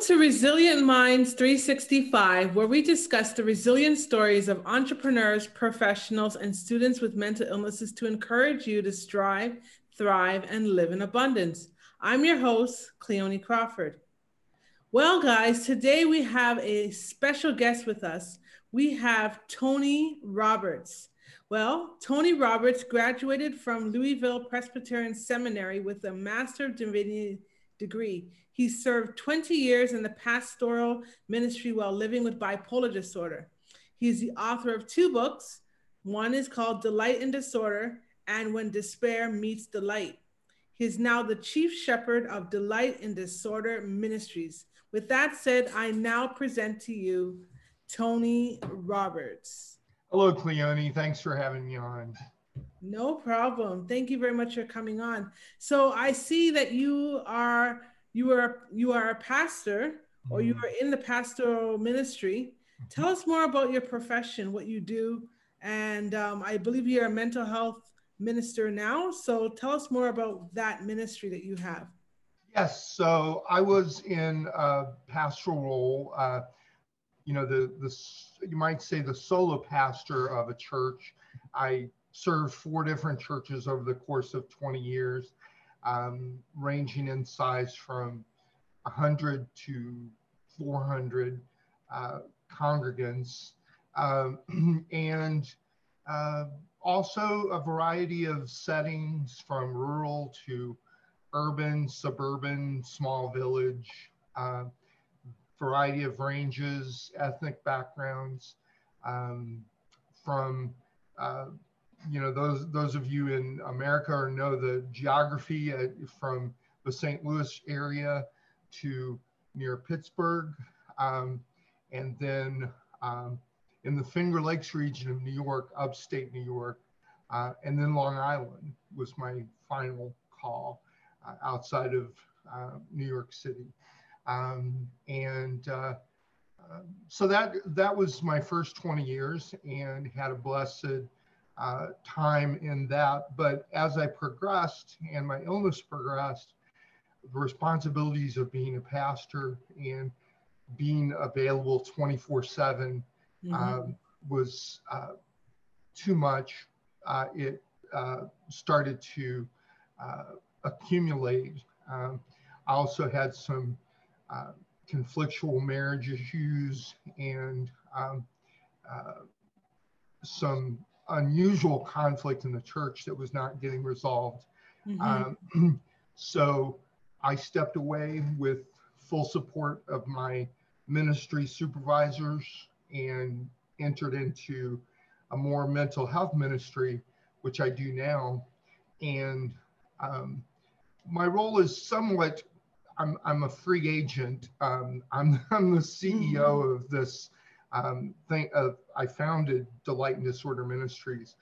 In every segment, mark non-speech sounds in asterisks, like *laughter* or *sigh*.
Welcome to Resilient Minds 365, where we discuss the resilient stories of entrepreneurs, professionals, and students with mental illnesses to encourage you to strive, thrive, and live in abundance. I'm your host, Cleone Crawford. Well, guys, today we have a special guest with us. We have Tony Roberts. Well, Tony Roberts graduated from Louisville Presbyterian Seminary with a Master of Divinity degree. He served 20 years in the pastoral ministry while living with bipolar disorder. He's the author of two books. One is called Delight in Disorder and When Despair Meets Delight. He's now the chief shepherd of Delight in Disorder Ministries. With that said, I now present to you Tony Roberts. Hello, Cleone. Thanks for having me on. No problem. Thank you very much for coming on. So I see that you are you are you are a pastor or you mm-hmm. are in the pastoral ministry. Tell us more about your profession, what you do, and um, I believe you're a mental health minister now. So tell us more about that ministry that you have. Yes, so I was in a pastoral role. Uh, you know, the the you might say the solo pastor of a church. I served four different churches over the course of 20 years um, ranging in size from 100 to 400 uh, congregants, um, *clears throat* and uh, also a variety of settings from rural to urban, suburban, small village, uh, variety of ranges, ethnic backgrounds, um, from uh, you know, those those of you in America know the geography uh, from the St. Louis area to near Pittsburgh, um, and then um, in the Finger Lakes region of New York, upstate New York, uh, and then Long Island was my final call uh, outside of uh, New York City, um, and uh, uh, so that that was my first 20 years, and had a blessed uh, time in that. But as I progressed and my illness progressed, the responsibilities of being a pastor and being available 24 7 mm-hmm. um, was uh, too much. Uh, it uh, started to uh, accumulate. Um, I also had some uh, conflictual marriage issues and um, some unusual conflict in the church that was not getting resolved. Mm-hmm. Um, *clears throat* so I stepped away with full support of my ministry supervisors and entered into a more mental health ministry, which I do now. And um, my role is somewhat, I'm, I'm a free agent. Um, I'm, *laughs* I'm the CEO mm-hmm. of this um, think of, I founded Delight in Disorder Ministries,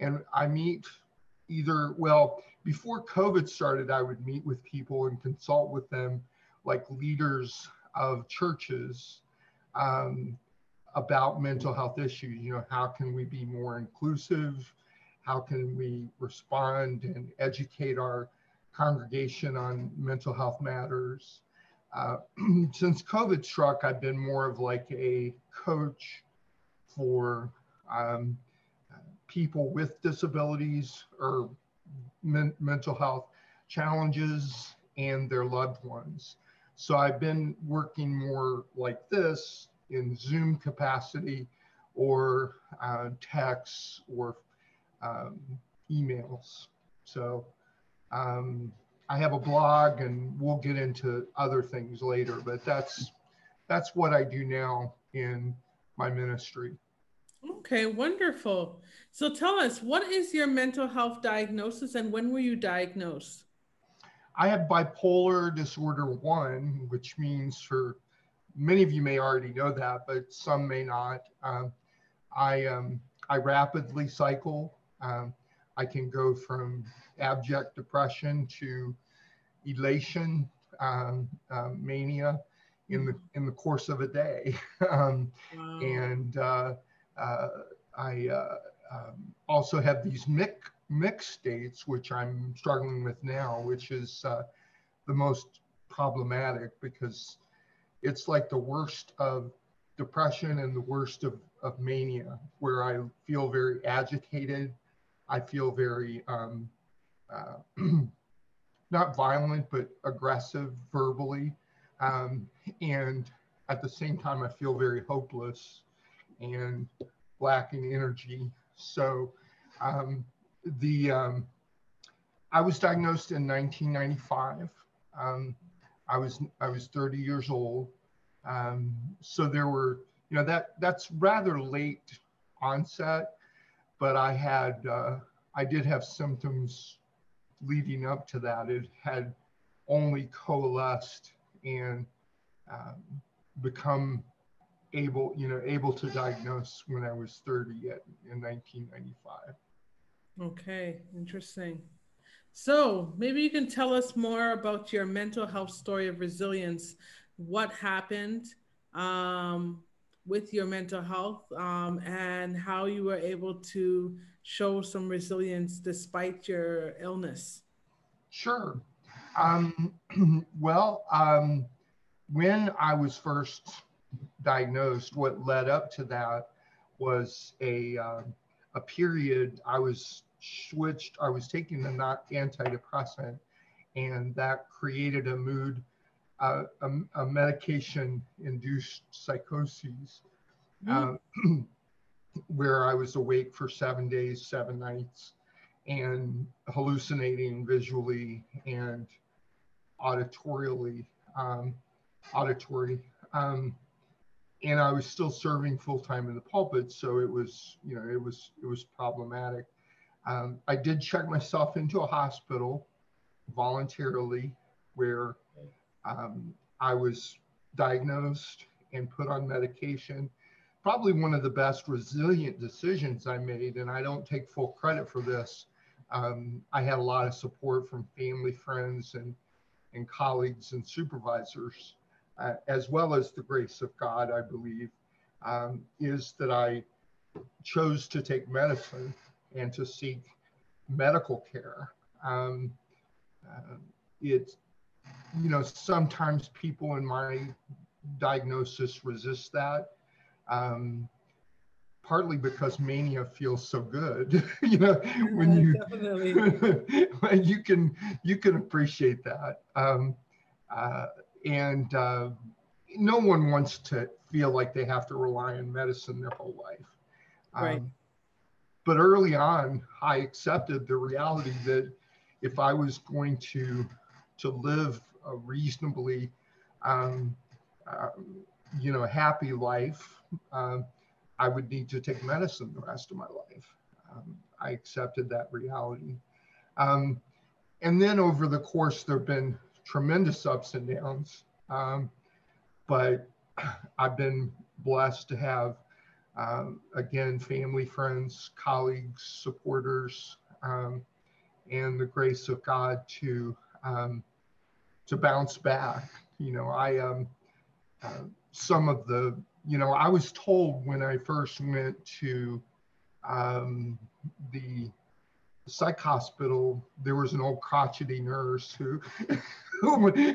and I meet either well before COVID started, I would meet with people and consult with them, like leaders of churches, um, about mental health issues. You know, how can we be more inclusive? How can we respond and educate our congregation on mental health matters? Uh, *clears throat* since COVID struck, I've been more of like a coach for um, people with disabilities or men- mental health challenges and their loved ones. So I've been working more like this in Zoom capacity or uh, texts or um, emails. So um, I have a blog and we'll get into other things later, but that's that's what I do now in my ministry. Okay, wonderful. So tell us, what is your mental health diagnosis and when were you diagnosed? I have bipolar disorder 1, which means for many of you may already know that, but some may not. Um, I, um, I rapidly cycle. Um, I can go from abject depression to elation, um, uh, mania in the in the course of a day. *laughs* um, wow. And uh, uh, I uh, um, also have these mix, mixed states, which I'm struggling with now, which is uh, the most problematic because it's like the worst of depression and the worst of, of mania, where I feel very agitated. I feel very um, uh, *clears throat* not violent, but aggressive verbally. Um, and at the same time, I feel very hopeless and lacking energy. So um, the um, I was diagnosed in 1995. Um, I was I was 30 years old. Um, so there were you know that that's rather late onset, but I had uh, I did have symptoms leading up to that. It had only coalesced and um, become able, you know, able to diagnose when I was 30 yet in 1995. Okay, interesting. So maybe you can tell us more about your mental health story of resilience. What happened um, with your mental health um, and how you were able to show some resilience despite your illness? Sure. Um, *clears throat* well, um, when I was first diagnosed, what led up to that was a, uh, a period I was switched, I was taking a not antidepressant, and that created a mood, uh, a, a medication induced psychoses. Mm. *clears throat* Where I was awake for seven days, seven nights, and hallucinating visually and auditorially, um, auditory. Um, and I was still serving full time in the pulpit, so it was, you know, it was it was problematic. Um, I did check myself into a hospital voluntarily, where um, I was diagnosed and put on medication. Probably one of the best resilient decisions I made, and I don't take full credit for this. Um, I had a lot of support from family, friends, and and colleagues and supervisors, uh, as well as the grace of God, I believe, um, is that I chose to take medicine and to seek medical care. Um, uh, you know, sometimes people in my diagnosis resist that. Um, partly because mania feels so good *laughs* you know when you *laughs* when you can you can appreciate that um, uh, and uh, no one wants to feel like they have to rely on medicine their whole life um, right. but early on i accepted the reality that if i was going to to live a reasonably um, uh, you know happy life um, I would need to take medicine the rest of my life. Um, I accepted that reality. Um, and then over the course, there have been tremendous ups and downs. Um, but *clears throat* I've been blessed to have, um, again, family, friends, colleagues, supporters, and the grace of God to um, to bounce back. You know, I um, uh, some of the you know, I was told when I first went to um, the psych hospital, there was an old crotchety nurse who, *laughs* who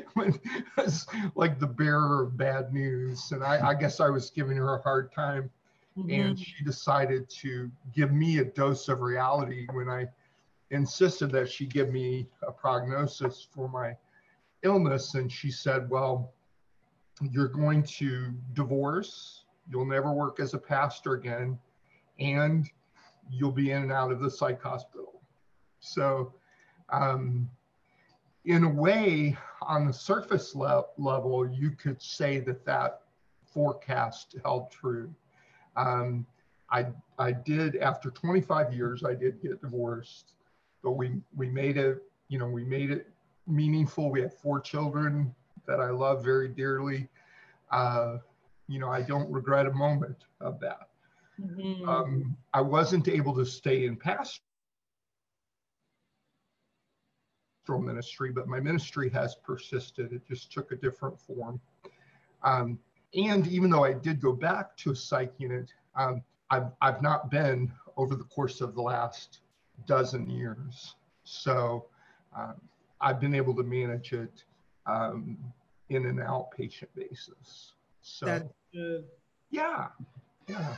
was like the bearer of bad news. And I, I guess I was giving her a hard time. Mm-hmm. And she decided to give me a dose of reality when I insisted that she give me a prognosis for my illness. And she said, Well, you're going to divorce, you'll never work as a pastor again, and you'll be in and out of the psych hospital. So, um, in a way, on the surface le- level, you could say that that forecast held true. Um, I, I did, after 25 years, I did get divorced, but we, we made it, you know, we made it meaningful. We have four children that I love very dearly. uh, you know, I don't regret a moment of that. Mm-hmm. Um, I wasn't able to stay in pastoral ministry, but my ministry has persisted. It just took a different form. Um, and even though I did go back to a psych unit, um, I've, I've not been over the course of the last dozen years. So um, I've been able to manage it um, in an outpatient basis. So That's. Yeah, yeah.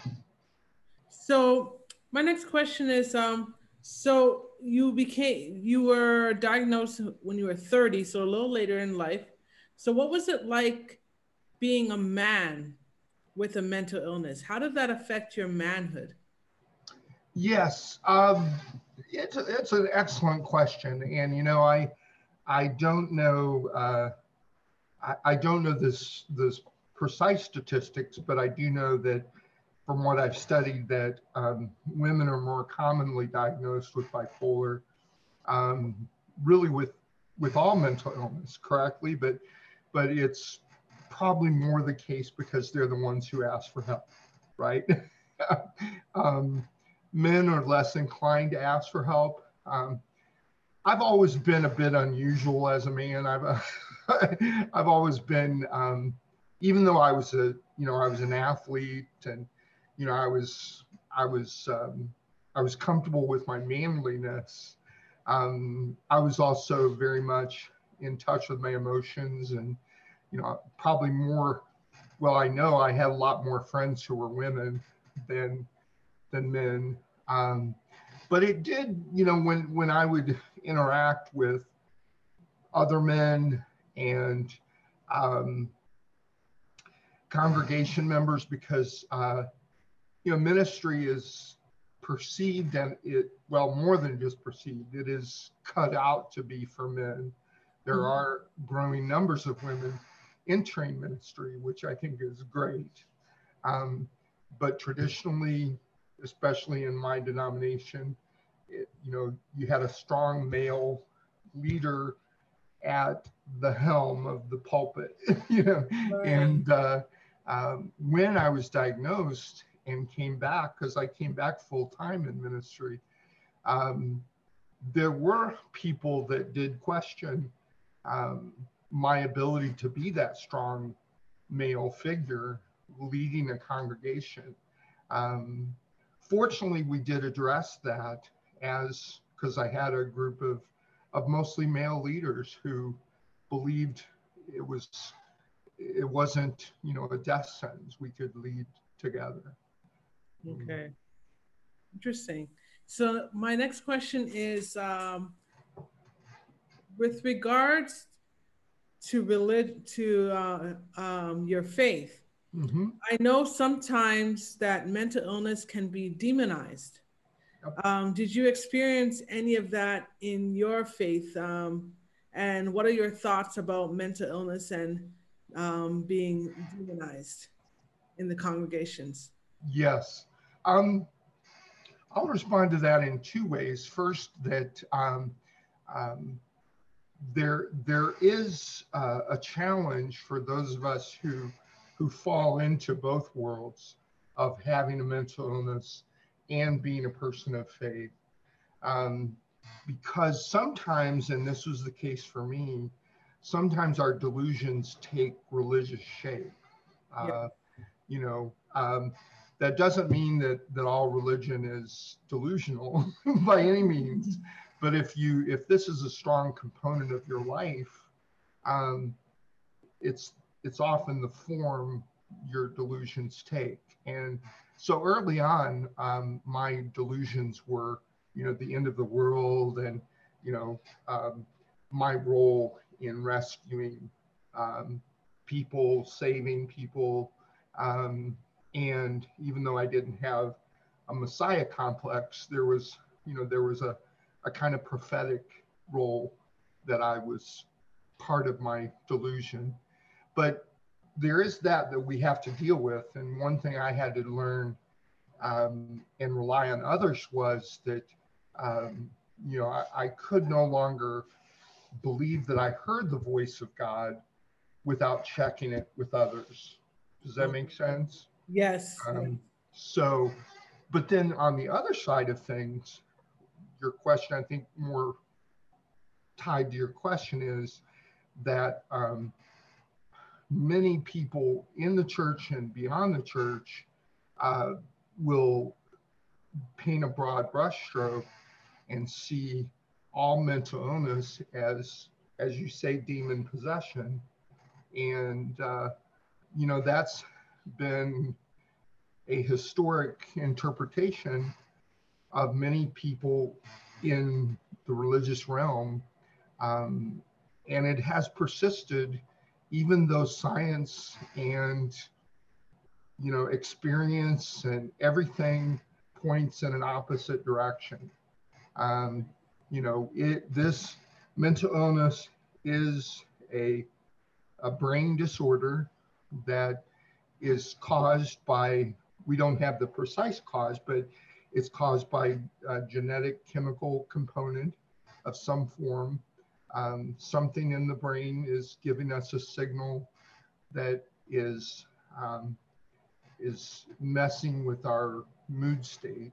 So my next question is, um, so you became you were diagnosed when you were 30, so a little later in life. So what was it like being a man with a mental illness? How did that affect your manhood? Yes, um, it's a, it's an excellent question, and you know I I don't know uh, I, I don't know this this precise statistics, but I do know that from what I've studied that um, women are more commonly diagnosed with bipolar, um, really with with all mental illness correctly, but but it's probably more the case because they're the ones who ask for help, right? *laughs* um, men are less inclined to ask for help. Um, I've always been a bit unusual as a man. I've uh, *laughs* I've always been, um, even though I was a you know I was an athlete and you know I was I was um, I was comfortable with my manliness. Um, I was also very much in touch with my emotions and you know probably more. Well, I know I had a lot more friends who were women than than men. Um, but it did, you know, when when I would interact with other men and um, congregation members, because uh, you know ministry is perceived and it well more than just perceived. It is cut out to be for men. There mm-hmm. are growing numbers of women entering ministry, which I think is great. Um, but traditionally, especially in my denomination, it, you know, you had a strong male leader at the helm of the pulpit, *laughs* you know, right. and uh, um, when I was diagnosed and came back, because I came back full time in ministry, um, there were people that did question um, my ability to be that strong male figure leading a congregation. Fortunately, we did address that as because I had a group of of mostly male leaders who believed it was it wasn't you know a death sentence we could lead together. Okay. Interesting. So my next question is um, with regards to religion to uh, um, your faith mm-hmm. i know sometimes that mental illness can be demonized um, did you experience any of that in your faith? Um, and what are your thoughts about mental illness and um, being demonized in the congregations? Yes. Um, I'll respond to that in two ways. First, that um, um, there there is uh, a challenge for those of us who who fall into both worlds of having a mental illness and being a person of faith. Um, because sometimes, and this was the case for me, sometimes our delusions take religious shape. Uh, yeah. You know, um, that doesn't mean that that all religion is delusional *laughs* by any means. But if you if this is a strong component of your life, um, it's it's often the form your delusions take. And so early on, um, my delusions were, you know, the end of the world and, you know, um, my role in rescuing um, people, saving people. Um, and even though I didn't have a Messiah complex, there was, you know, there was a, a kind of prophetic role that I was part of my delusion. But there is that that we have to deal with. And one thing I had to learn um, and rely on others was that, um, you know, I, I, could no longer believe that I heard the voice of God without checking it with others. Does that make sense? Yes. Um, so, but then on the other side of things, your question, I think more tied to your question is that um, many people in the church and beyond the church uh, will paint a broad brushstroke and see all mental illness as, as you say, demon possession. And, uh, you know, that's been a historic interpretation of many people in the religious realm. Um, and it has persisted even though science and you know experience and everything points in an opposite direction um, you know it this mental illness is a a brain disorder that is caused by we don't have the precise cause but it's caused by a genetic chemical component of some form um, something in the brain is giving us a signal that is um, is messing with our mood state.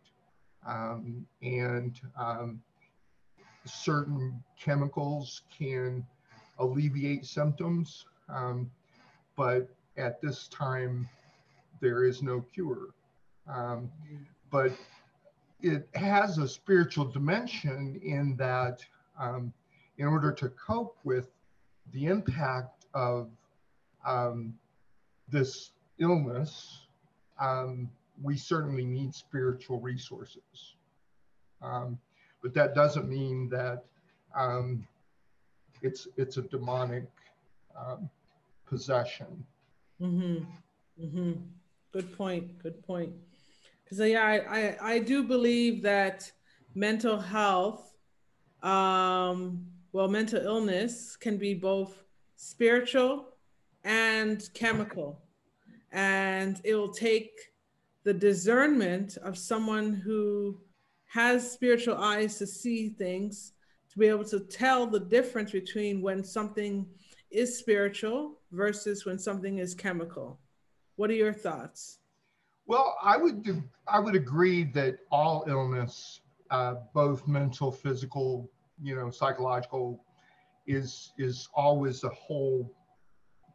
Um, and um, certain chemicals can alleviate symptoms um, but at this time there is no cure. Um, but it has a spiritual dimension in that um, in order to cope with the impact of um, this illness, um, we certainly need spiritual resources. Um, but that doesn't mean that um, it's it's a demonic um, possession. Mm-hmm. Mm-hmm. Good point. Good point. Because yeah, I, I I do believe that mental health um, well, mental illness can be both spiritual and chemical. And it will take the discernment of someone who has spiritual eyes to see things to be able to tell the difference between when something is spiritual versus when something is chemical. What are your thoughts? Well, I would do, I would agree that all illness, uh, both mental, physical, you know psychological is is always a whole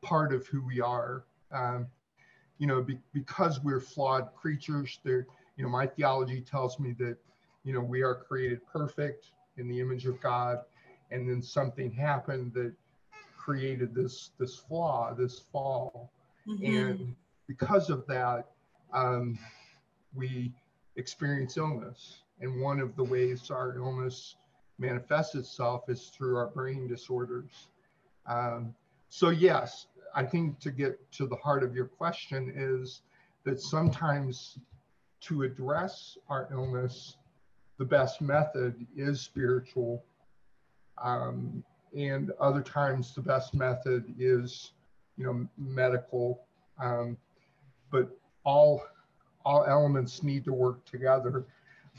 part of who we are. Um, you know be, because we're flawed creatures there you know my theology tells me that you know we are created perfect in the image of god and then something happened that created this this flaw this fall. Mm-hmm. and because of that um, we experience illness. And one of the ways our illness manifests itself is through our brain disorders. Um, so yes, I think to get to the heart of your question is that sometimes to address our illness, the best method is spiritual. Um, and other times the best method is, you know, medical. Um, but all all elements need to work together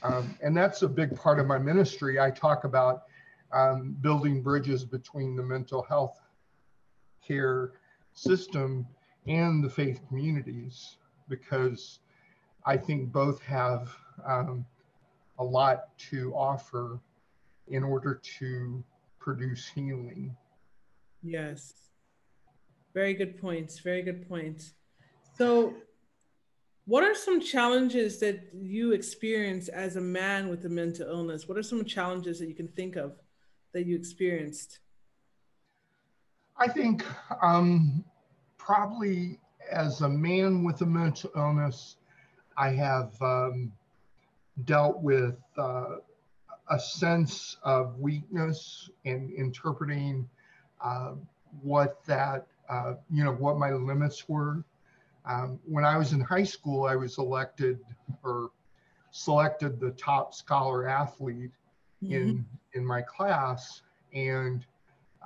um, and that's a big part of my ministry. I talk about um, building bridges between the mental health care system and the faith communities because I think both have um, a lot to offer in order to produce healing. Yes. Very good points. Very good points. So, what are some challenges that you experience as a man with a mental illness? What are some challenges that you can think of that you experienced? I think um, probably as a man with a mental illness, I have um, dealt with uh, a sense of weakness in interpreting uh, what that, uh, you know, what my limits were um, when I was in high school, I was elected or selected the top scholar athlete mm-hmm. in in my class, and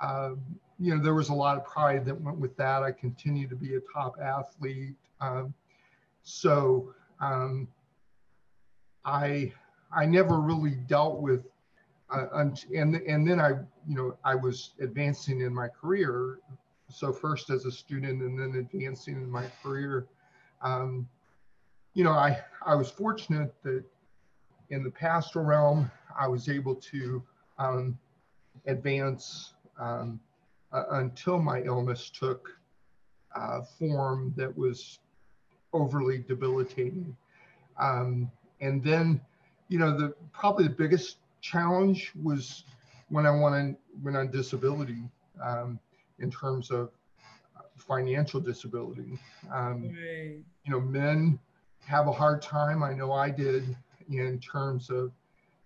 um, you know there was a lot of pride that went with that. I continue to be a top athlete, um, so um, I I never really dealt with. Uh, and and then I you know I was advancing in my career so first as a student and then advancing in my career, um, you know, I, I was fortunate that in the pastoral realm, I was able to um, advance um, uh, until my illness took uh, form that was overly debilitating. Um, and then, you know, the probably the biggest challenge was when I went, on, went on disability um, in terms of financial disability. Um, right. You know, men have a hard time. I know I did in terms of,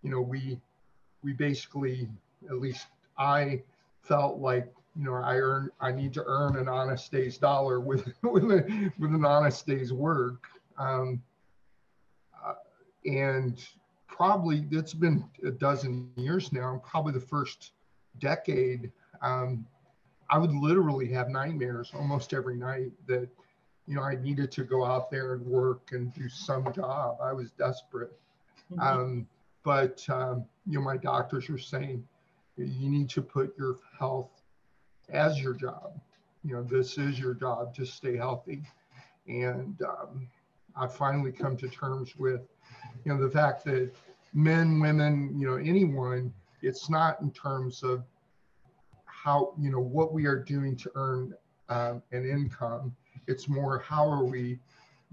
you know, we we basically, at least I felt like, you know, I earn I need to earn an honest day's dollar with *laughs* with, a, with an honest day's work. Um, uh, and probably it's been a dozen years now. Probably the first decade. Um, I would literally have nightmares almost every night that, you know, I needed to go out there and work and do some job. I was desperate. Mm-hmm. Um, but, um, you know, my doctors are saying you need to put your health as your job. You know, this is your job to stay healthy. And um, I've finally come to terms with, you know, the fact that men, women, you know, anyone, it's not in terms of how you know what we are doing to earn um, an income. It's more how are we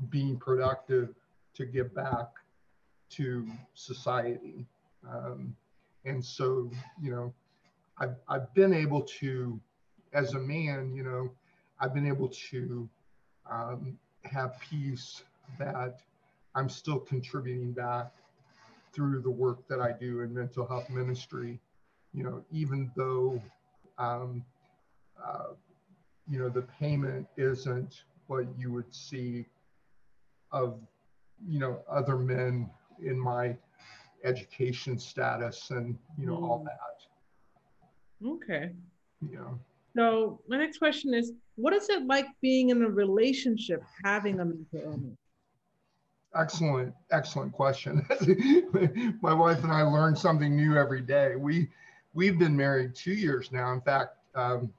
being productive to give back to society. Um, and so, you know, I've, I've been able to, as a man, you know, I've been able to um, have peace that I'm still contributing back through the work that I do in mental health ministry, you know, even though um, uh, you know, the payment isn't what you would see of, you know, other men in my education status and, you know, mm. all that. Okay. Yeah. So my next question is, what is it like being in a relationship having a mental illness? Excellent, excellent question. *laughs* my wife and I learn something new every day. We we've been married two years now. In fact, um,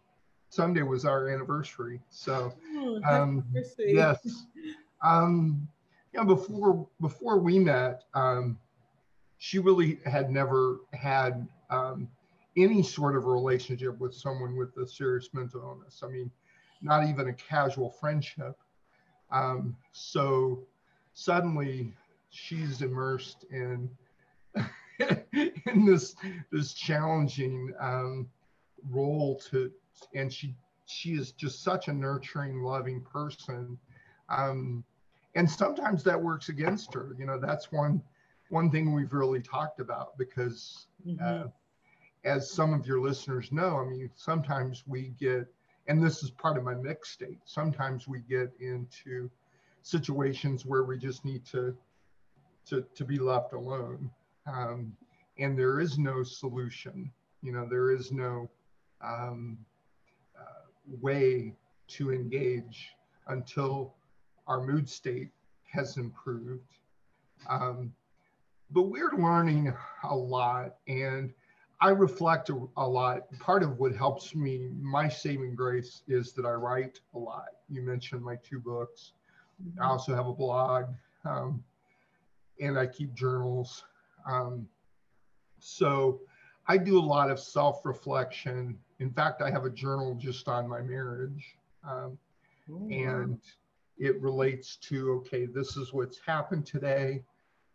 Sunday was our anniversary. So, oh, um, yes. *laughs* Um, you know, before before we met, um, she really had never had um, any sort of relationship with someone with a serious mental illness. I mean, not even a casual friendship. Um, so suddenly, she's immersed in *laughs* *laughs* in this this challenging um, role to, and she she is just such a nurturing, loving person. Um, and sometimes that works against her. You know, that's one one thing we've really talked about because, mm-hmm. uh, as some of your listeners know, I mean, sometimes we get, and this is part of my mixed state. Sometimes we get into situations where we just need to to to be left alone um, and there is no solution. You know, there is no um, uh, way to engage until our mood state has improved. Um, but we're learning a lot, and I reflect a, a, lot. Part of what helps me, my saving grace, is that I write a lot. You mentioned my two books. Mm-hmm. I also have a blog, um, and I keep journals. Um, so I do a lot of self reflection. In fact, I have a journal just on my marriage. Um, and it relates to okay, this is what's happened today.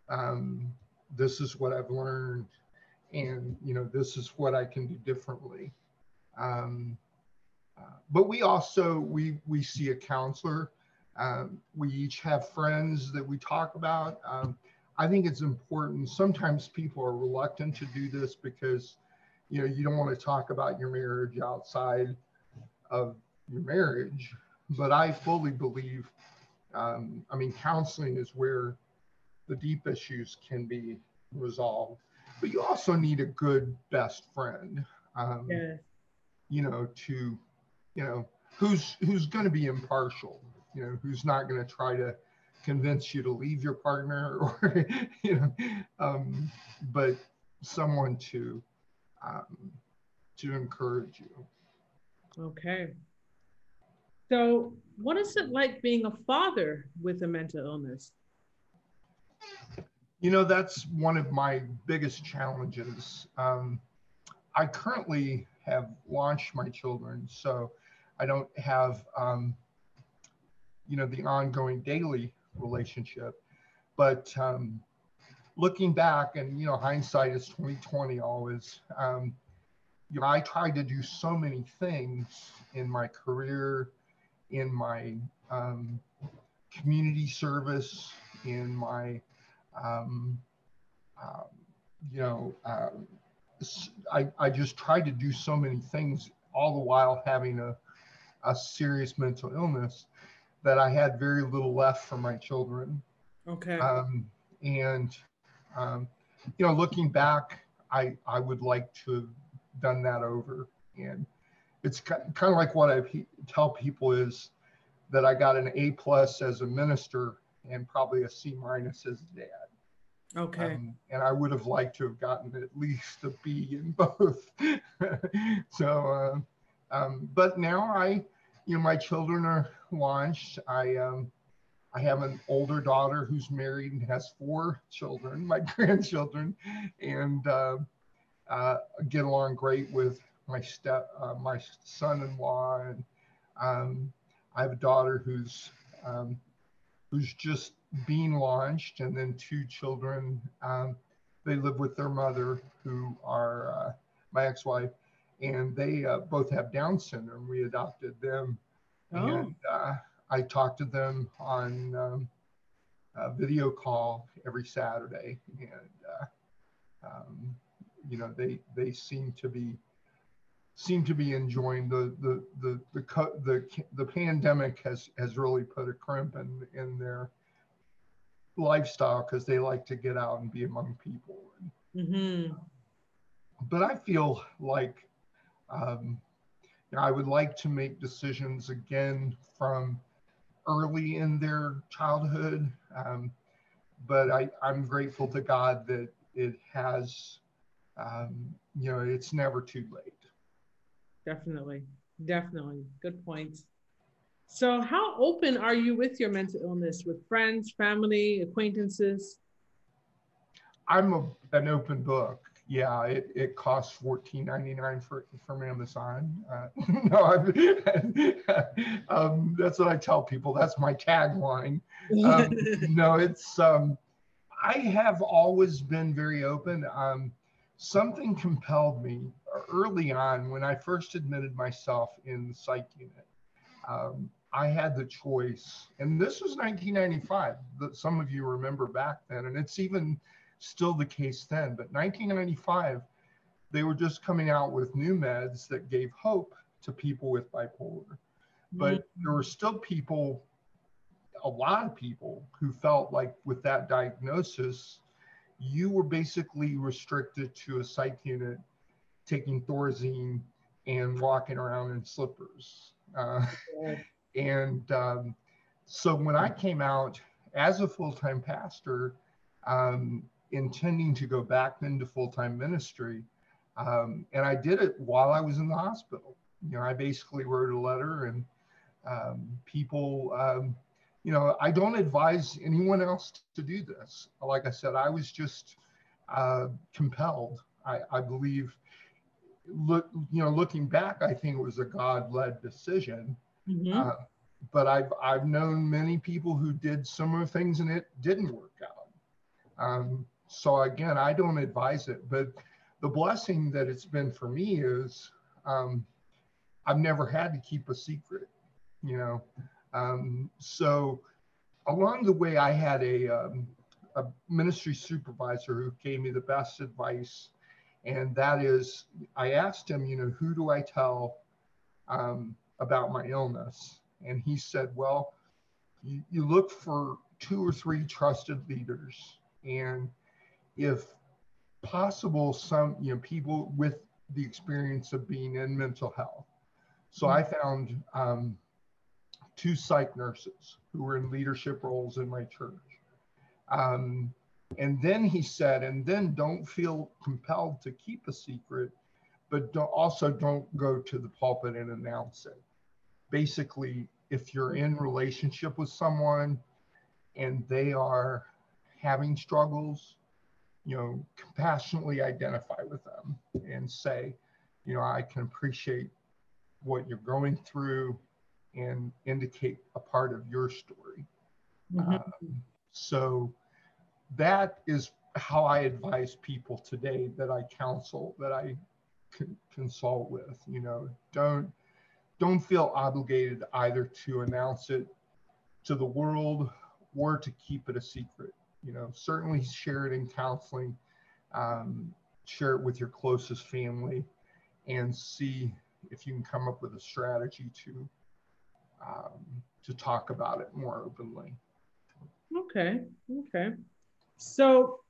Um, this is what I've learned. And, you know, this is what I can do differently. Um, uh, but we also we we see a counselor. Um, we each have friends that we talk about. Um, I think it's important. Sometimes people are reluctant to do this because, you know, you don't want to talk about your marriage outside of your marriage. But I fully believe, um, I mean, counseling is where the deep issues can be resolved. But you also need a good best friend, um, yeah. you know, to, you know, who's who's going to be impartial, you know, who's not going to try to convince you to leave your partner *laughs* or you know um, but someone to um, to encourage you okay So, what is it like being a father with a mental illness? You know, that's one of my biggest challenges. Um, I currently have launched my children, so I don't have, um, you know, the ongoing daily relationship. But um, looking back, and you know, hindsight is 2020 always. Um, you know, I tried to do so many things in my career, in my um, community service, in my, um, uh, you know, uh, I, I just tried to do so many things all the while having a, a serious mental illness that I had very little left for my children. Okay. Um, and, um, you know, looking back, I, I would like to have done that over. And it's kind of like what I tell people is that I got an A plus as a minister and probably a C minus as a dad. Okay. Um, and I would have liked to have gotten at least a B in both. *laughs* so, uh, um, but now I, you know, my children are launched. I, um, I have an older daughter who's married and has four children, my *laughs* grandchildren, and uh, uh, get along great with my step, uh, my son-in-law, and um, I have a daughter who's um, who's just being launched, and then two children. Um, they live with their mother, who are uh, my ex-wife, and they uh, both have Down syndrome. We adopted them, oh. and uh, I talk to them on um, video call every Saturday, and uh, um, you know they they seem to be seem to be enjoying the the the the the, the, the pandemic has has really put a crimp in in their lifestyle because they like to get out and be among people. Mm-hmm. But I feel like um, I would like to make decisions again from early in their childhood. Um, but I, I'm grateful to God that it has, um, you know, it's never too late. Definitely. Definitely. Good point. So, how open are you with your mental illness with friends, family, acquaintances? I'm a, an open book. Yeah, it, it costs fourteen ninety nine for from Amazon. Uh, *laughs* no, *laughs* um, that's what I tell people. That's my tagline. Um, *laughs* no, it's um, I have always been very open. Um, something compelled me early on when I first admitted myself in the psych unit. Um, I had the choice, and this was 1995. That some of you remember back then, and it's even still the case then. But 1995, they were just coming out with new meds that gave hope to people with bipolar. But mm-hmm. there were still people, a lot of people, who felt like with that diagnosis, you were basically restricted to a psych unit taking Thorazine and walking around in slippers. Uh, *laughs* and um, so when I came out as a full time pastor, um, intending to go back into full time ministry, um, and I did it while I was in the hospital. You know, I basically wrote a letter, and um, people, um, you know, I don't advise anyone else to do this. Like I said, I was just uh, compelled. I, I believe look, you know, looking back, I think it was a God-led decision. Mm-hmm. Uh, but I've I've known many people who did similar things and it didn't work out. Um, so again, I don't advise it, but the blessing that it's been for me is um, I've never had to keep a secret, you know. Um, so along the way, I had a, um, a ministry supervisor who gave me the best advice and that is I asked him, you know, who do I tell um, about my illness? And he said, well, you, you look for two or three trusted leaders, and if possible, some you know people with the experience of being in mental health. So I found um, two psych nurses who were in leadership roles in my church. Um, and then he said, and then don't feel compelled to keep a secret, but don't, also don't go to the pulpit and announce it. Basically, if you're in relationship with someone and they are having struggles, you know, compassionately identify with them and say, you know, I can appreciate what you're going through and indicate a part of your story. Mm-hmm. Um, so that is how I advise people today that I counsel, that I consult with. You know, don't don't feel obligated either to announce it to the world or to keep it a secret. You know, certainly share it in counseling, um, share it with your closest family, and see if you can come up with a strategy to um, to talk about it more openly. Okay. Okay. So,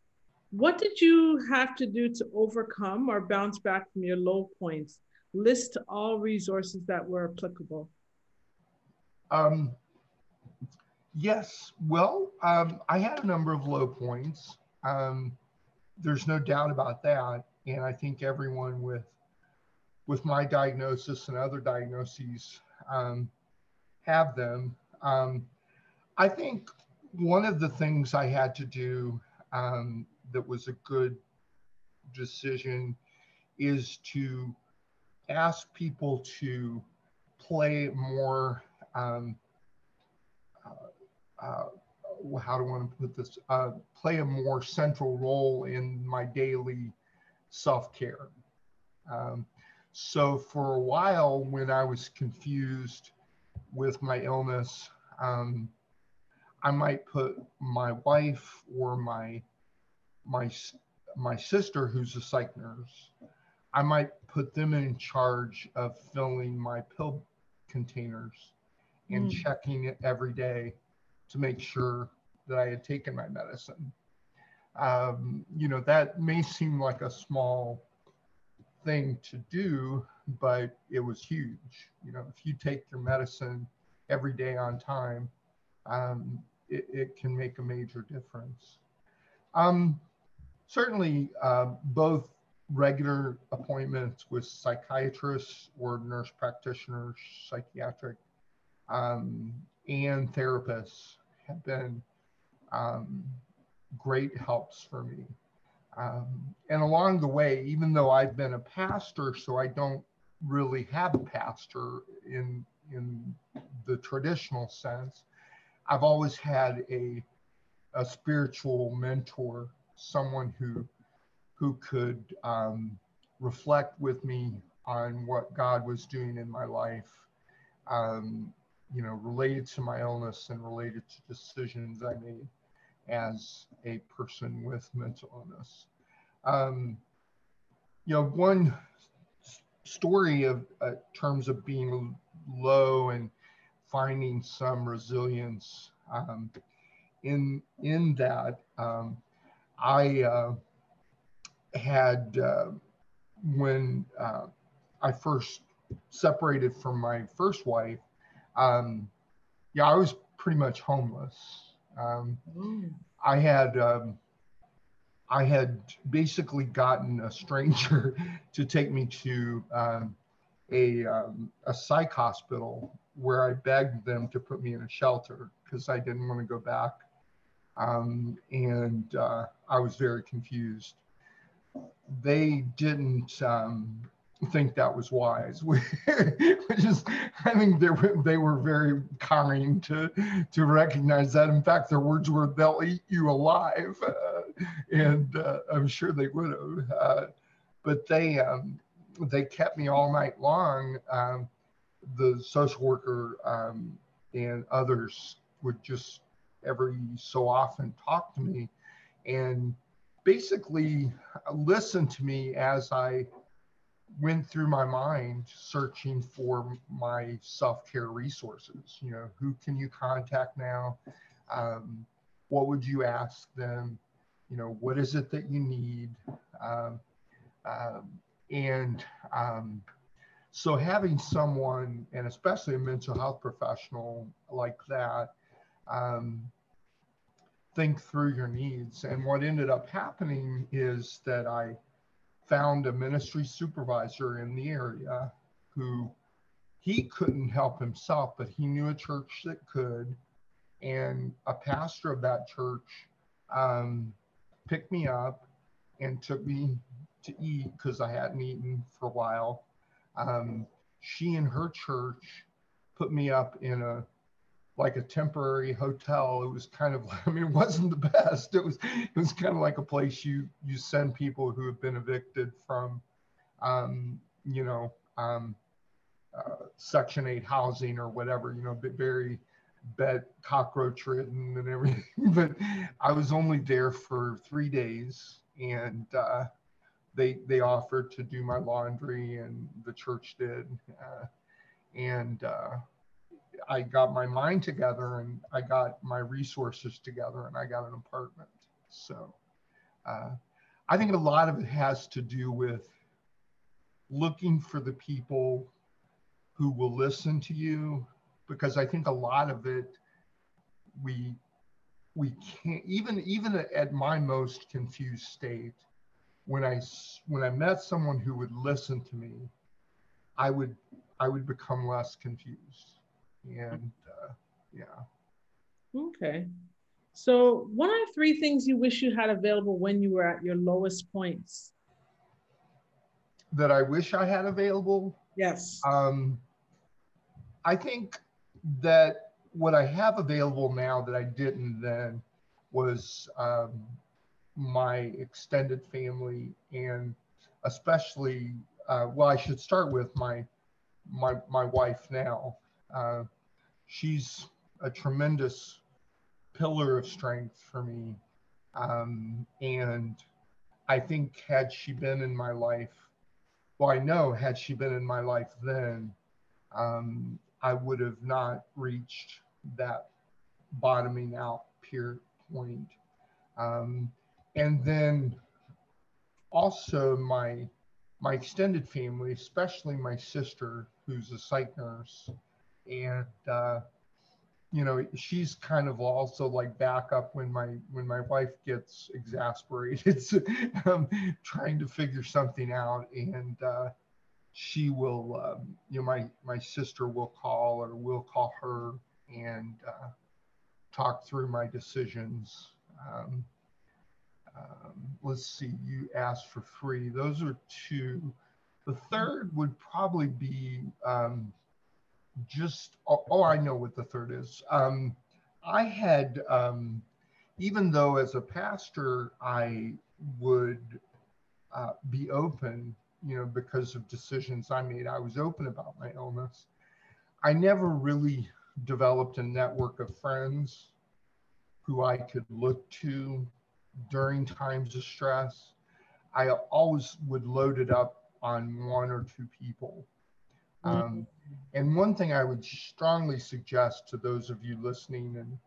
what did you have to do to overcome or bounce back from your low points? List all resources that were applicable. Um, yes. Well, um, I had a number of low points. Um, there's no doubt about that, and I think everyone with with my diagnosis and other diagnoses um, have them. Um, I think one of the things I had to do um, that was a good decision is to ask people to play more. Um, how do I want to put this? Uh, play a more central role in my daily self care. Um, so for a while, when I was confused with my illness, um, I might put my wife or my my my sister, who's a psych nurse, I might put them in charge of filling my pill containers and mm. checking it every day to make sure that I had taken my medicine. Um, you know, that may seem like a small thing to do, but it was huge. You know, if you take your medicine every day on time, um, it, it, can make a major difference. Um, certainly, uh, both regular appointments with psychiatrists or nurse practitioners, psychiatric, um, and therapists have been um, great helps for me. Um, and along the way, even though I've been a pastor, so I don't really have a pastor in in the traditional sense, I've always had a, a spiritual mentor, someone who, who could um, reflect with me on what God was doing in my life, um, you know, related to my illness and related to decisions I made as a person with mental illness. Um, you know, one story of uh, terms of being low and finding some resilience um, in in that. Um, I uh, had uh, when uh, I first separated from my first wife. Um, yeah, I was pretty much homeless. Um, mm. I had um, I had basically gotten a stranger *laughs* to take me to um, a, um, a psych hospital where I begged them to put me in a shelter because I didn't want to go back. Um, and uh, I was very confused. They didn't um, think that was wise, *laughs* which is, I think they were, they were very kind to, to recognize that. In fact, their words were, they'll eat you alive. Uh, *laughs* and uh, I'm sure they would have. Uh, but they, um, they kept me all night long. Um, the social worker um, and others would just every so often talk to me and basically listen to me as I went through my mind searching for my self-care resources. You know who can you contact now? Um, what would you ask them? You know what is it that you need? Um, um, and um, so having someone, and especially a mental health professional like that, um, think through your needs. And what ended up happening is that I found a ministry supervisor in the area who he couldn't help himself, but he knew a church that could. And a pastor of that church um, picked me up and took me to eat because I hadn't eaten for a while. Um, she and her church put me up in a like a temporary hotel. It was kind of *laughs* I mean, it wasn't the best. It was it was kind of like a place you you send people who have been evicted from, um, you know, um, uh, Section 8 housing or whatever, you know, very bed cockroach ridden and everything. *laughs* but I was only there for three days and uh, they, they offered to do my laundry and the church did. Uh, and uh, I got my mind together and I got my resources together and I got an apartment. So uh, I think a lot of it has to do with looking for the people who will listen to you because I think a lot of it we we can't even even at my most confused state when I when I met someone who would listen to me I would I would become less confused and uh, yeah. Okay. So what are three things you wish you had available when you were at your lowest points? That I wish I had available? Yes. Um I think that what I have available now that I didn't then was um, my extended family and especially uh, well I should start with my my my wife now. Uh, she's a tremendous pillar of strength for me um, and I think had she been in my life well I know had she been in my life then um, I would have not reached that bottoming out peer point. Um, and then also my my extended family, especially my sister, who's a psych nurse, and uh, you know she's kind of also like backup when my when my wife gets exasperated, *laughs* um, trying to figure something out, and uh, she will, um, you know, my, my sister will call or we'll call her and uh, talk through my decisions. Um, um, let's see, you asked for three. Those are two. The third would probably be um, just, oh, oh, I know what the third is. Um, I had, um, even though as a pastor, I would uh, be open you know, because of decisions I made. I was open about my illness. I never really developed a network of friends who I could look to during times of stress. I always would load it up on one or two people. Mm-hmm. Um, and one thing I would strongly suggest to those of you listening and,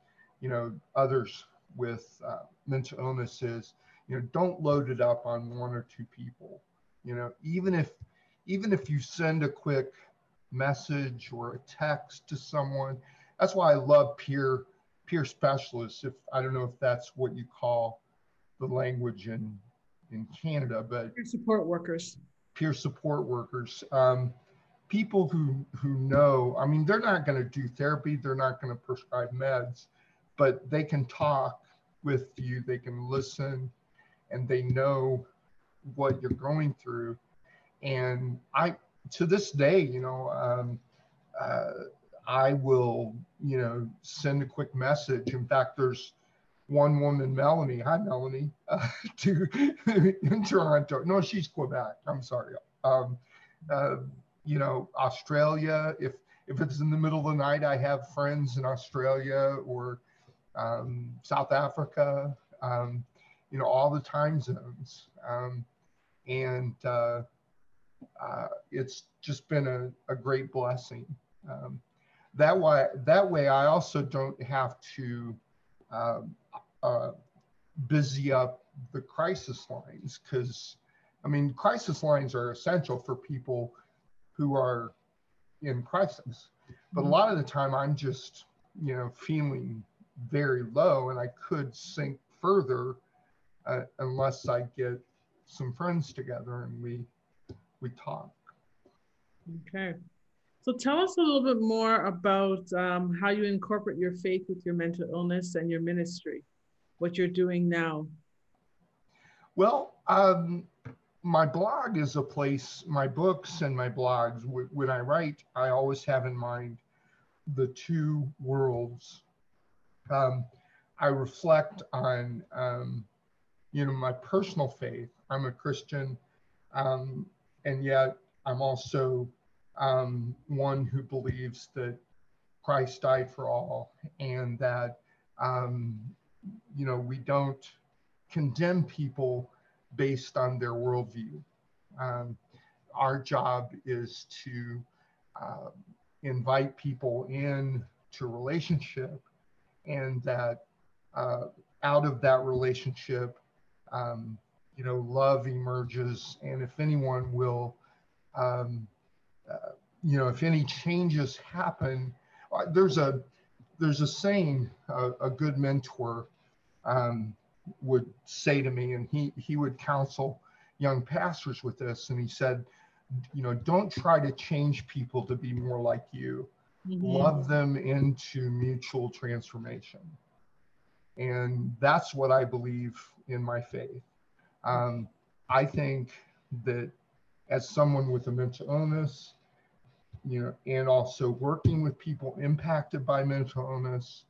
you know, others with uh, mental illness is, you know, don't load it up on one or two people. You know even if even if you send a quick message or a text to someone that's why i love peer peer specialists if i don't know if that's what you call the language in in canada but peer support workers. peer support workers. Um, people who who know i mean they're not going to do therapy they're not going to prescribe meds but they can talk with you they can listen and they know what you're going through. And I, to this day, you know, um, uh, I will, you know, send a quick message. In fact, there's one woman, Melanie. Hi, Melanie, uh, *laughs* to *laughs* in Toronto. No, she's Quebec. I'm sorry. Um, uh, you know, Australia. If if it's in the middle of the night, I have friends in Australia or um, South Africa. Um, you know, all the time zones. Um, and uh, uh, it's just been a, a great blessing. Um, that way, that way, I also don't have to um, uh, busy up the crisis lines because, I mean, crisis lines are essential for people who are in crisis. But a mm-hmm. lot of the time, I'm just, you know, feeling very low, and I could sink further uh, unless I get some friends together and we we talk. Okay. So tell us a little bit more about um, how you incorporate your faith with your mental illness and your ministry, what you're doing now. Well, um, my blog is a place, my books and my blogs, when I write, I always have in mind the two worlds. Um, I reflect on, um, you know, my personal faith. I'm a Christian, um, and yet I'm also um, one who believes that Christ died for all and that, um, you know, we don't condemn people based on their worldview. Um, our job is to uh, invite people in to relationship and that uh, out of that relationship, um, you know, love emerges. And if anyone will, um, uh, you know, if any changes happen, uh, there's a there's a saying a, a good mentor um, would say to me, and he he would counsel young pastors with this, and he said, you know, don't try to change people to be more like you. Mm-hmm. Love them into mutual transformation, and that's what I believe in my faith. Um, I think that as someone with a mental illness, you know, and also working with people impacted by mental illness,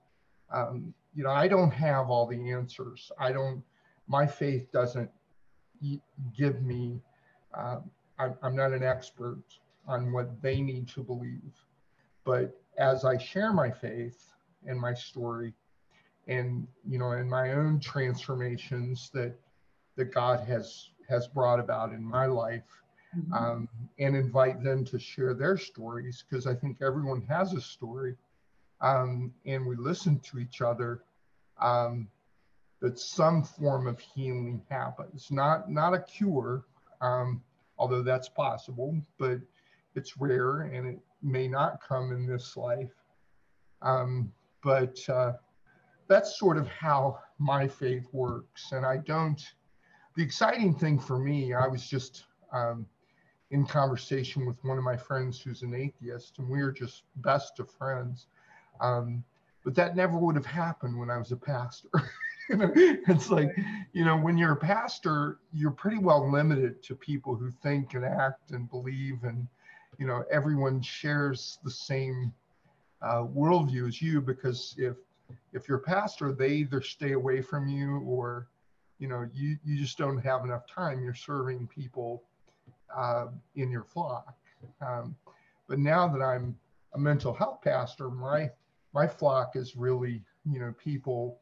um, you know, I don't have all the answers. I don't, my faith doesn't give me, uh, I, I'm not an expert on what they need to believe. But as I share my faith and my story, and you know, and my own transformations that that God has has brought about in my life, mm-hmm. um, and invite them to share their stories because I think everyone has a story um, and we listen to each other, um, that some form of healing happens. Not not a cure, um, although that's possible, but it's rare and it may not come in this life. Um, but uh, that's sort of how my faith works, and I don't. The exciting thing for me, I was just um, in conversation with one of my friends who's an atheist, and we are just best of friends. Um, but that never would have happened when I was a pastor. *laughs* it's like, you know, when you're a pastor, you're pretty well limited to people who think and act and believe, and, you know, everyone shares the same uh, worldview as you because if if you're a pastor, they either stay away from you or, you know, you, you just don't have enough time. You're serving people uh, in your flock. Um, but now that I'm a mental health pastor, my my flock is really, you know, people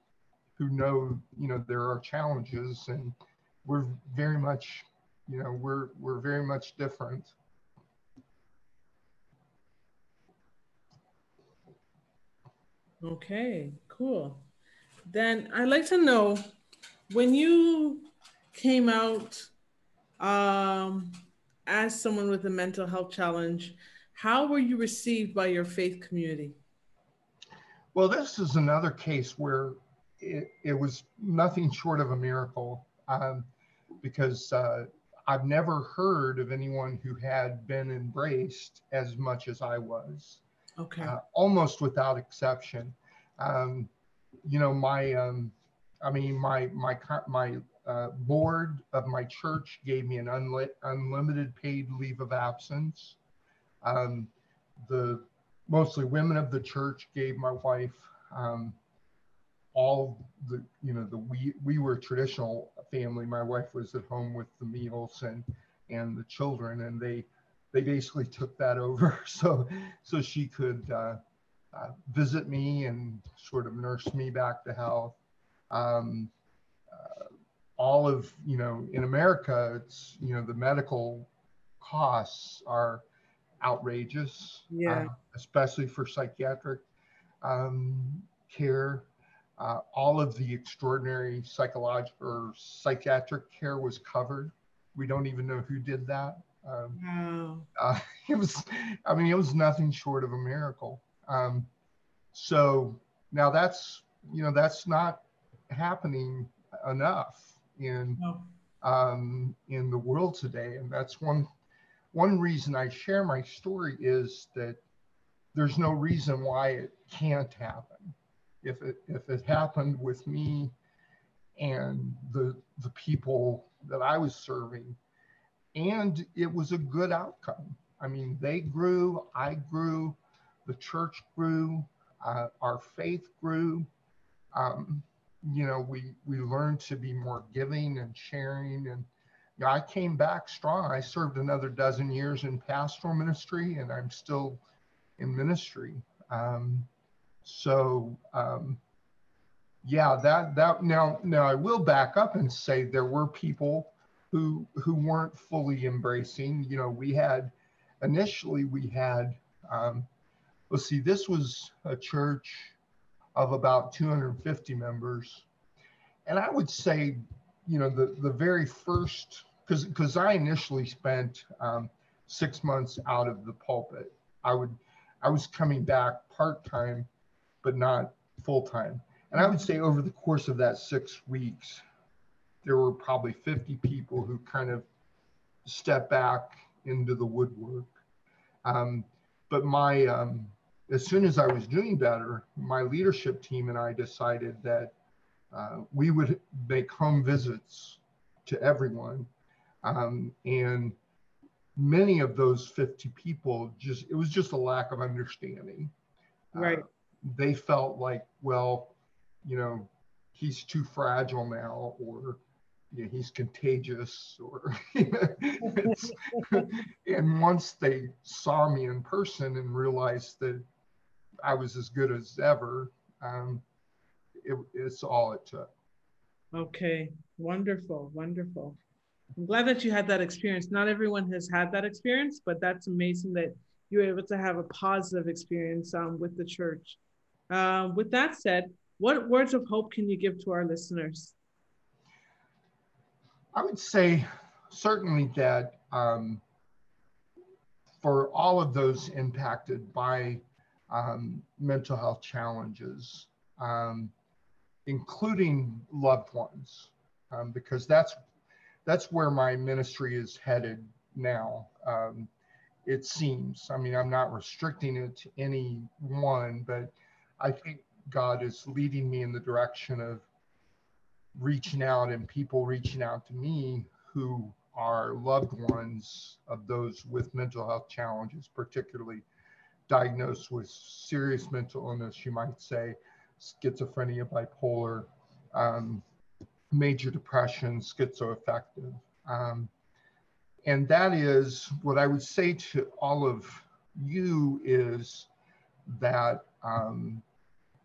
who know, you know, there are challenges and we're very much, you know, we're, we're very much different. Okay, cool. Then I'd like to know when you came out um, as someone with a mental health challenge, how were you received by your faith community? Well, this is another case where it, it was nothing short of a miracle um, because uh, I've never heard of anyone who had been embraced as much as I was. Okay. Uh, almost without exception. Um, you know, my, um, I mean, my my my uh, board of my church gave me an unli- unlimited paid leave of absence. Um, the mostly women of the church gave my wife um, all the you know the we we were a traditional family. My wife was at home with the meals and and the children and they they basically took that over. *laughs* So so she could uh, uh, visit me and sort of nurse me back to health. Um, uh, all of you know in america it's you know the medical costs are outrageous, yeah. uh, especially for psychiatric um, care. Uh, all of the extraordinary psychological or psychiatric care was covered. We don't even know who did that. Um, wow. uh, *laughs* it was, I mean, it was nothing short of a miracle. Um, so now that's, you know, that's not happening enough in, no. um, in the world today. And that's one one reason I share my story is that there's no reason why it can't happen. If it if it happened with me and the the people that I was serving, and it was a good outcome. I mean, they grew, I grew, the church grew, uh, our faith grew. Um, you know, we we learned to be more giving and sharing, and you know, I came back strong. I served another dozen years in pastoral ministry, and I'm still in ministry. Um, so um, yeah, that that now now I will back up and say there were people who who weren't fully embracing. You know, we had initially we had um, let's see, this was a church of about 250 members, and I would say, you know, the the very first because because I initially spent um, six months out of the pulpit. I would I was coming back part time, but not full time. And I would say over the course of that six weeks, there were probably 50 people who kind of stepped back into the woodwork. Um, but my, um, as soon as I was doing better, my leadership team and I decided that uh, we would make home visits to everyone. Um, and many of those 50 people just, it was just a lack of understanding. Right. Uh, they felt like, well, you know, he's too fragile now, or you know, he's contagious, or *laughs* and once they saw me in person and realized that I was as good as ever, um, it, it's all it took. Okay, wonderful, wonderful. I'm glad that you had that experience. Not everyone has had that experience, but that's amazing that you were able to have a positive experience um, with the church. Uh, with that said, what words of hope can you give to our listeners? I would say certainly that um, for all of those impacted by um, mental health challenges, um, including loved ones, um, because that's that's where my ministry is headed now. Um, it seems. I mean, I'm not restricting it to any one, but I think God is leading me in the direction of reaching out and people reaching out to me who are loved ones of those with mental health challenges, particularly diagnosed with serious mental illness, you might say, schizophrenia, bipolar, um, major depression, schizoaffective. Um, and that is what I would say to all of you is that um,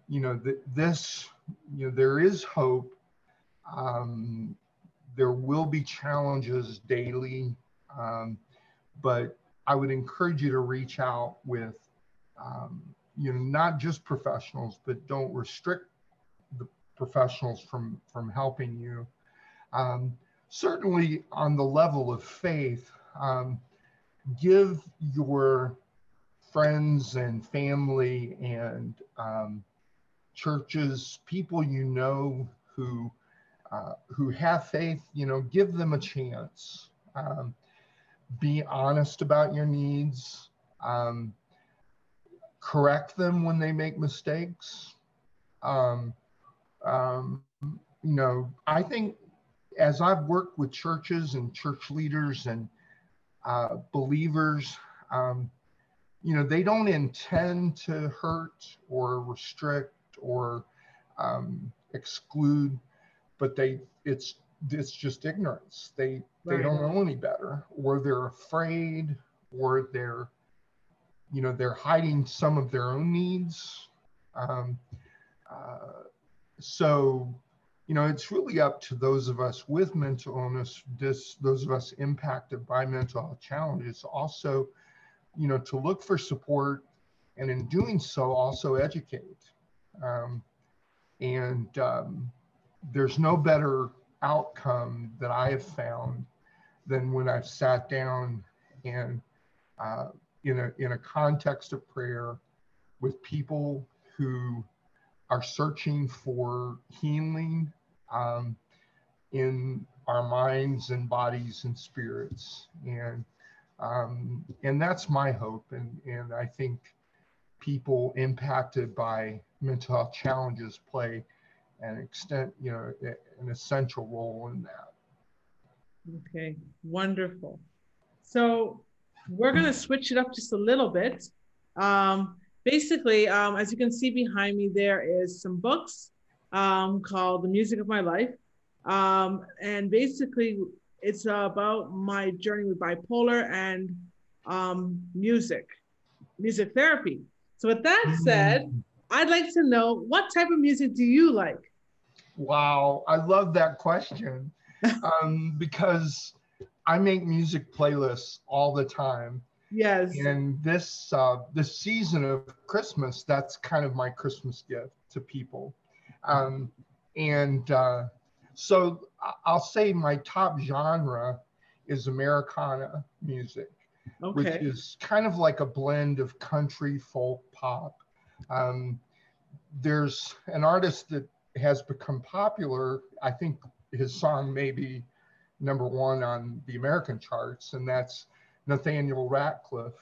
you know, th- this, you know, there is hope. Um, there will be challenges daily, um, but I would encourage you to reach out with, um, you know, not just professionals, but don't restrict professionals from from helping you. Um, certainly, on the level of faith, um, give your friends and family and um, churches, people you know who uh, who have faith, you know, give them a chance. Um, be honest about your needs. Um, correct them when they make mistakes. Um, um, you know, I think as I've worked with churches and church leaders and uh, believers, um, you know, they don't intend to hurt or restrict or um, exclude, but they it's it's just ignorance. They right. they don't know any better, or they're afraid, or they're you know they're hiding some of their own needs. Um, uh, so you know it's really up to those of us with mental illness, those of us impacted by mental health challenges, also you know to look for support, and in doing so also educate. Um, and um, there's no better outcome that I have found than when I've sat down and uh, in, a, in a context of prayer with people who are searching for healing um, in our minds and bodies and spirits. And Um, and that's my hope. And, and I think people impacted by mental health challenges play an extent, you know, an essential role in that. Okay, wonderful. So we're going to switch it up just a little bit. Um, basically, um, as you can see behind me, there is some books um, called The Music of My Life. Um, and basically, it's about my journey with bipolar and um, music, music therapy. So, with that said, mm. I'd like to know what type of music do you like? Wow, I love that question *laughs* um, because I make music playlists all the time. Yes. And this uh, this season of Christmas, that's kind of my Christmas gift to people. Um, and uh, so I'll say my top genre is Americana music, okay. which is kind of like a blend of country, folk, pop. Um, there's an artist that has become popular. I think his song may be number one on the American charts, and that's Nathaniel Rateliff.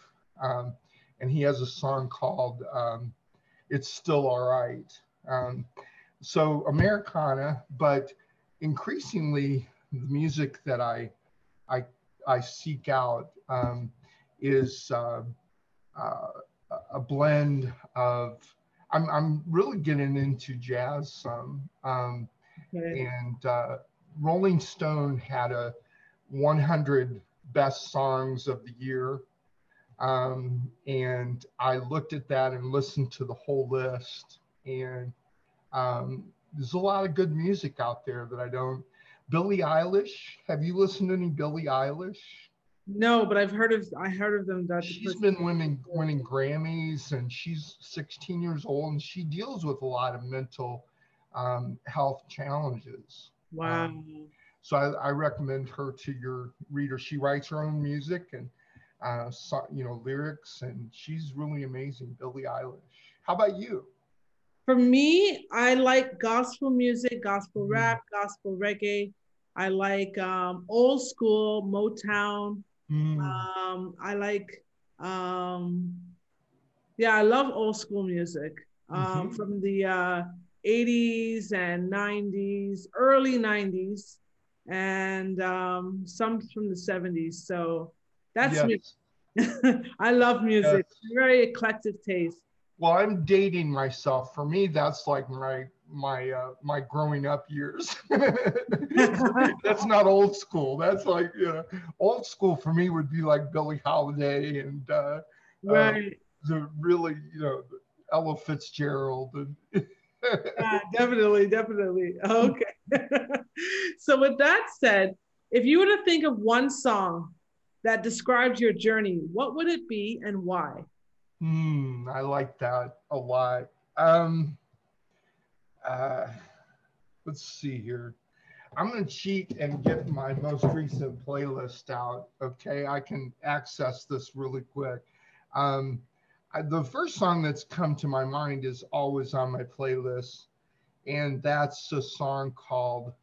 Um, and he has a song called um, It's Still All Right. Um, so Americana, but increasingly the music that I, I, I seek out um, is uh, uh, a blend of I'm, I'm really getting into jazz some. Um, okay. And uh, Rolling Stone had a 100 best songs of the year. Um, and I looked at that and listened to the whole list. And um, there's a lot of good music out there that I don't. Billie Eilish, have you listened to any Billie Eilish? No, but I've heard of I heard of them. That she's been winning winning Grammys, and she's 16 years old, and she deals with a lot of mental um, health challenges. Wow. Um, so I, I, recommend her to your reader. She writes her own music and uh, so, you know lyrics, and she's really amazing. Billie Eilish. How about you? For me, I like gospel music, gospel mm-hmm. rap, gospel reggae. I like um, old school Motown. Mm. Um, I like, um, yeah, I love old school music um, mm-hmm. from the uh, 80s and 90s, early 90s, and um, some from the 70s. So that's yes. me. *laughs* I love music. Yes. Very eclectic taste. Well, I'm dating myself. For me, that's like my my uh, my growing up years. *laughs* That's not old school. That's like you know, old school for me would be like Billie Holiday and uh, uh right. Uh, the really you know Ella Fitzgerald and. *laughs* yeah, *laughs* definitely, definitely. Okay. *laughs* so with that said, if you were to think of one song that describes your journey, what would it be and why? Hmm, I like that a lot. Um, uh, let's see here. I'm going to cheat and get my most recent playlist out. Okay, I can access this really quick. Um, I, the first song that's come to my mind is always on my playlist, and that's a song called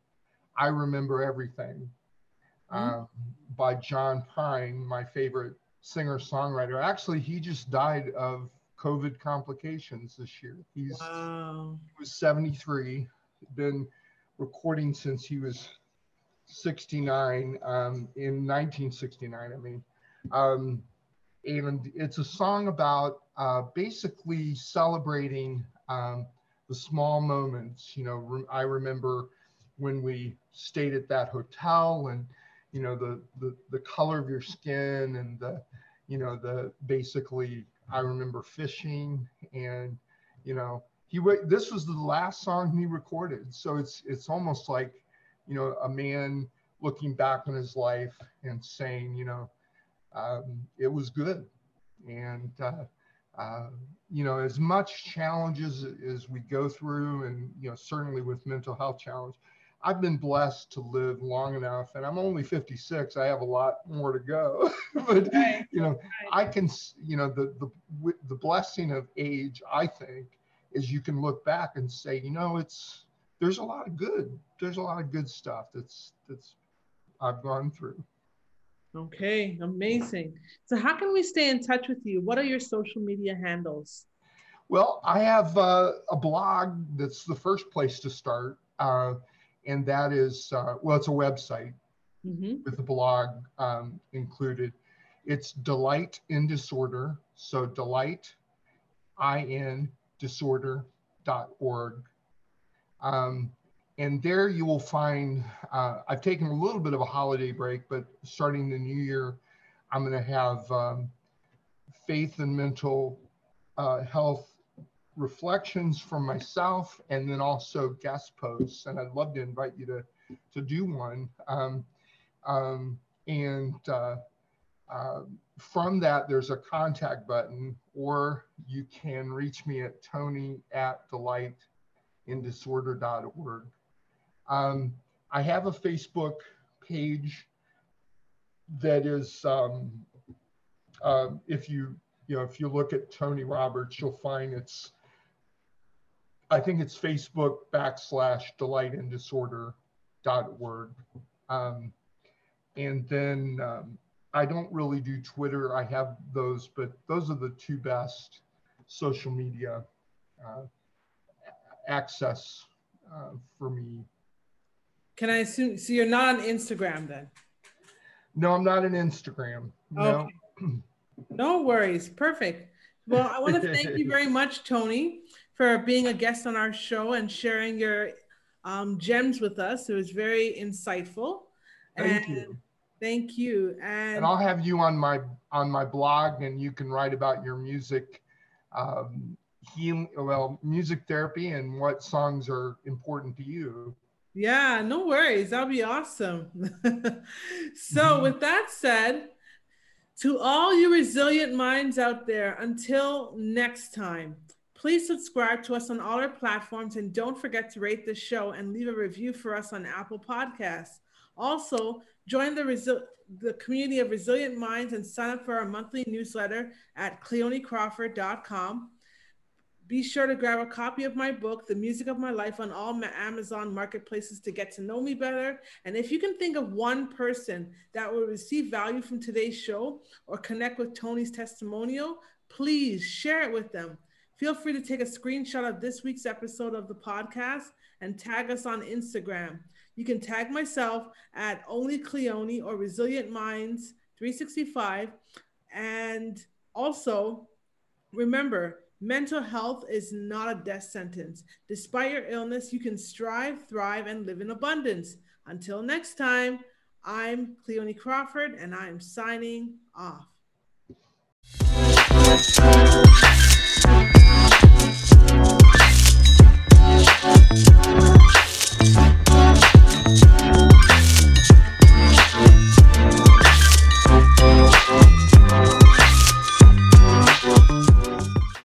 "I Remember Everything" mm-hmm. um, by John Prine, my favorite singer songwriter. Actually, he just died of COVID complications this year. He's wow. he was 73, been recording since he was 69 um, in 1969. I mean, um, and it's a song about uh, basically celebrating um, the small moments. You know, re- I remember when we stayed at that hotel and you know the, the the color of your skin and the you know the basically I remember fishing and, you know, he this was the last song he recorded. So it's it's almost like, you know, a man looking back on his life and saying, you know, um, it was good. And, uh, uh, you know, as much challenges as we go through, and you know, certainly with mental health challenge, I've been blessed to live long enough, and I'm only 56. I have a lot more to go, *laughs* but right. you know, right. I can, you know, the the the blessing of age, I think, is you can look back and say, you know, it's there's a lot of good. There's a lot of good stuff that's that's I've gone through. Okay, amazing. So, how can we stay in touch with you? What are your social media handles? Well, I have uh, a blog that's the first place to start, uh, and that is uh, well, it's a website mm-hmm. with a blog um, included. It's Delight in Disorder. So, delight, I N disorder.org. Um, and there you will find, uh, I've taken a little bit of a holiday break, but starting the new year, I'm going to have um, faith and mental uh, health reflections from myself and then also guest posts. And I'd love to invite you to, to do one. Um, um, and uh, uh, from that, there's a contact button, or you can reach me at tony at delightindisorder.org. Um, I have a Facebook page that is, um, uh, if you, you know, if you look at Tony Roberts, you'll find it's, I think it's Facebook backslash delightindisorder.org. Um, and then um, I don't really do Twitter. I have those, but those are the two best social media uh, access uh, for me. Can I assume? So you're not on Instagram then? No, I'm not on Instagram. No. Okay. no worries. Perfect. Well, I want to *laughs* thank you very much, Tony, for being a guest on our show and sharing your um, gems with us. It was very insightful. Thank and you. Thank you. And, and, I'll have you on my on my blog, and you can write about your music, um, healing, well, music therapy, and what songs are important to you. Yeah, no worries. That'll be awesome. *laughs* so, mm-hmm. with that said, to all you resilient minds out there, until next time, please subscribe to us on all our platforms and don't forget to rate the show and leave a review for us on Apple Podcasts. Also, join the, resi- the community of resilient minds and sign up for our monthly newsletter at cleonecrawford.com. Be sure to grab a copy of my book, The Music of My Life, on all Amazon marketplaces to get to know me better. And if you can think of one person that will receive value from today's show or connect with Tony's testimonial, please share it with them. Feel free to take a screenshot of this week's episode of the podcast and tag us on Instagram. You can tag myself at Only Cleone or Resilient Minds 365. And also, remember, Mental health is not a death sentence. Despite your illness, you can strive, thrive, and live in abundance. Until next time, I'm Cleone Crawford and I'm signing off.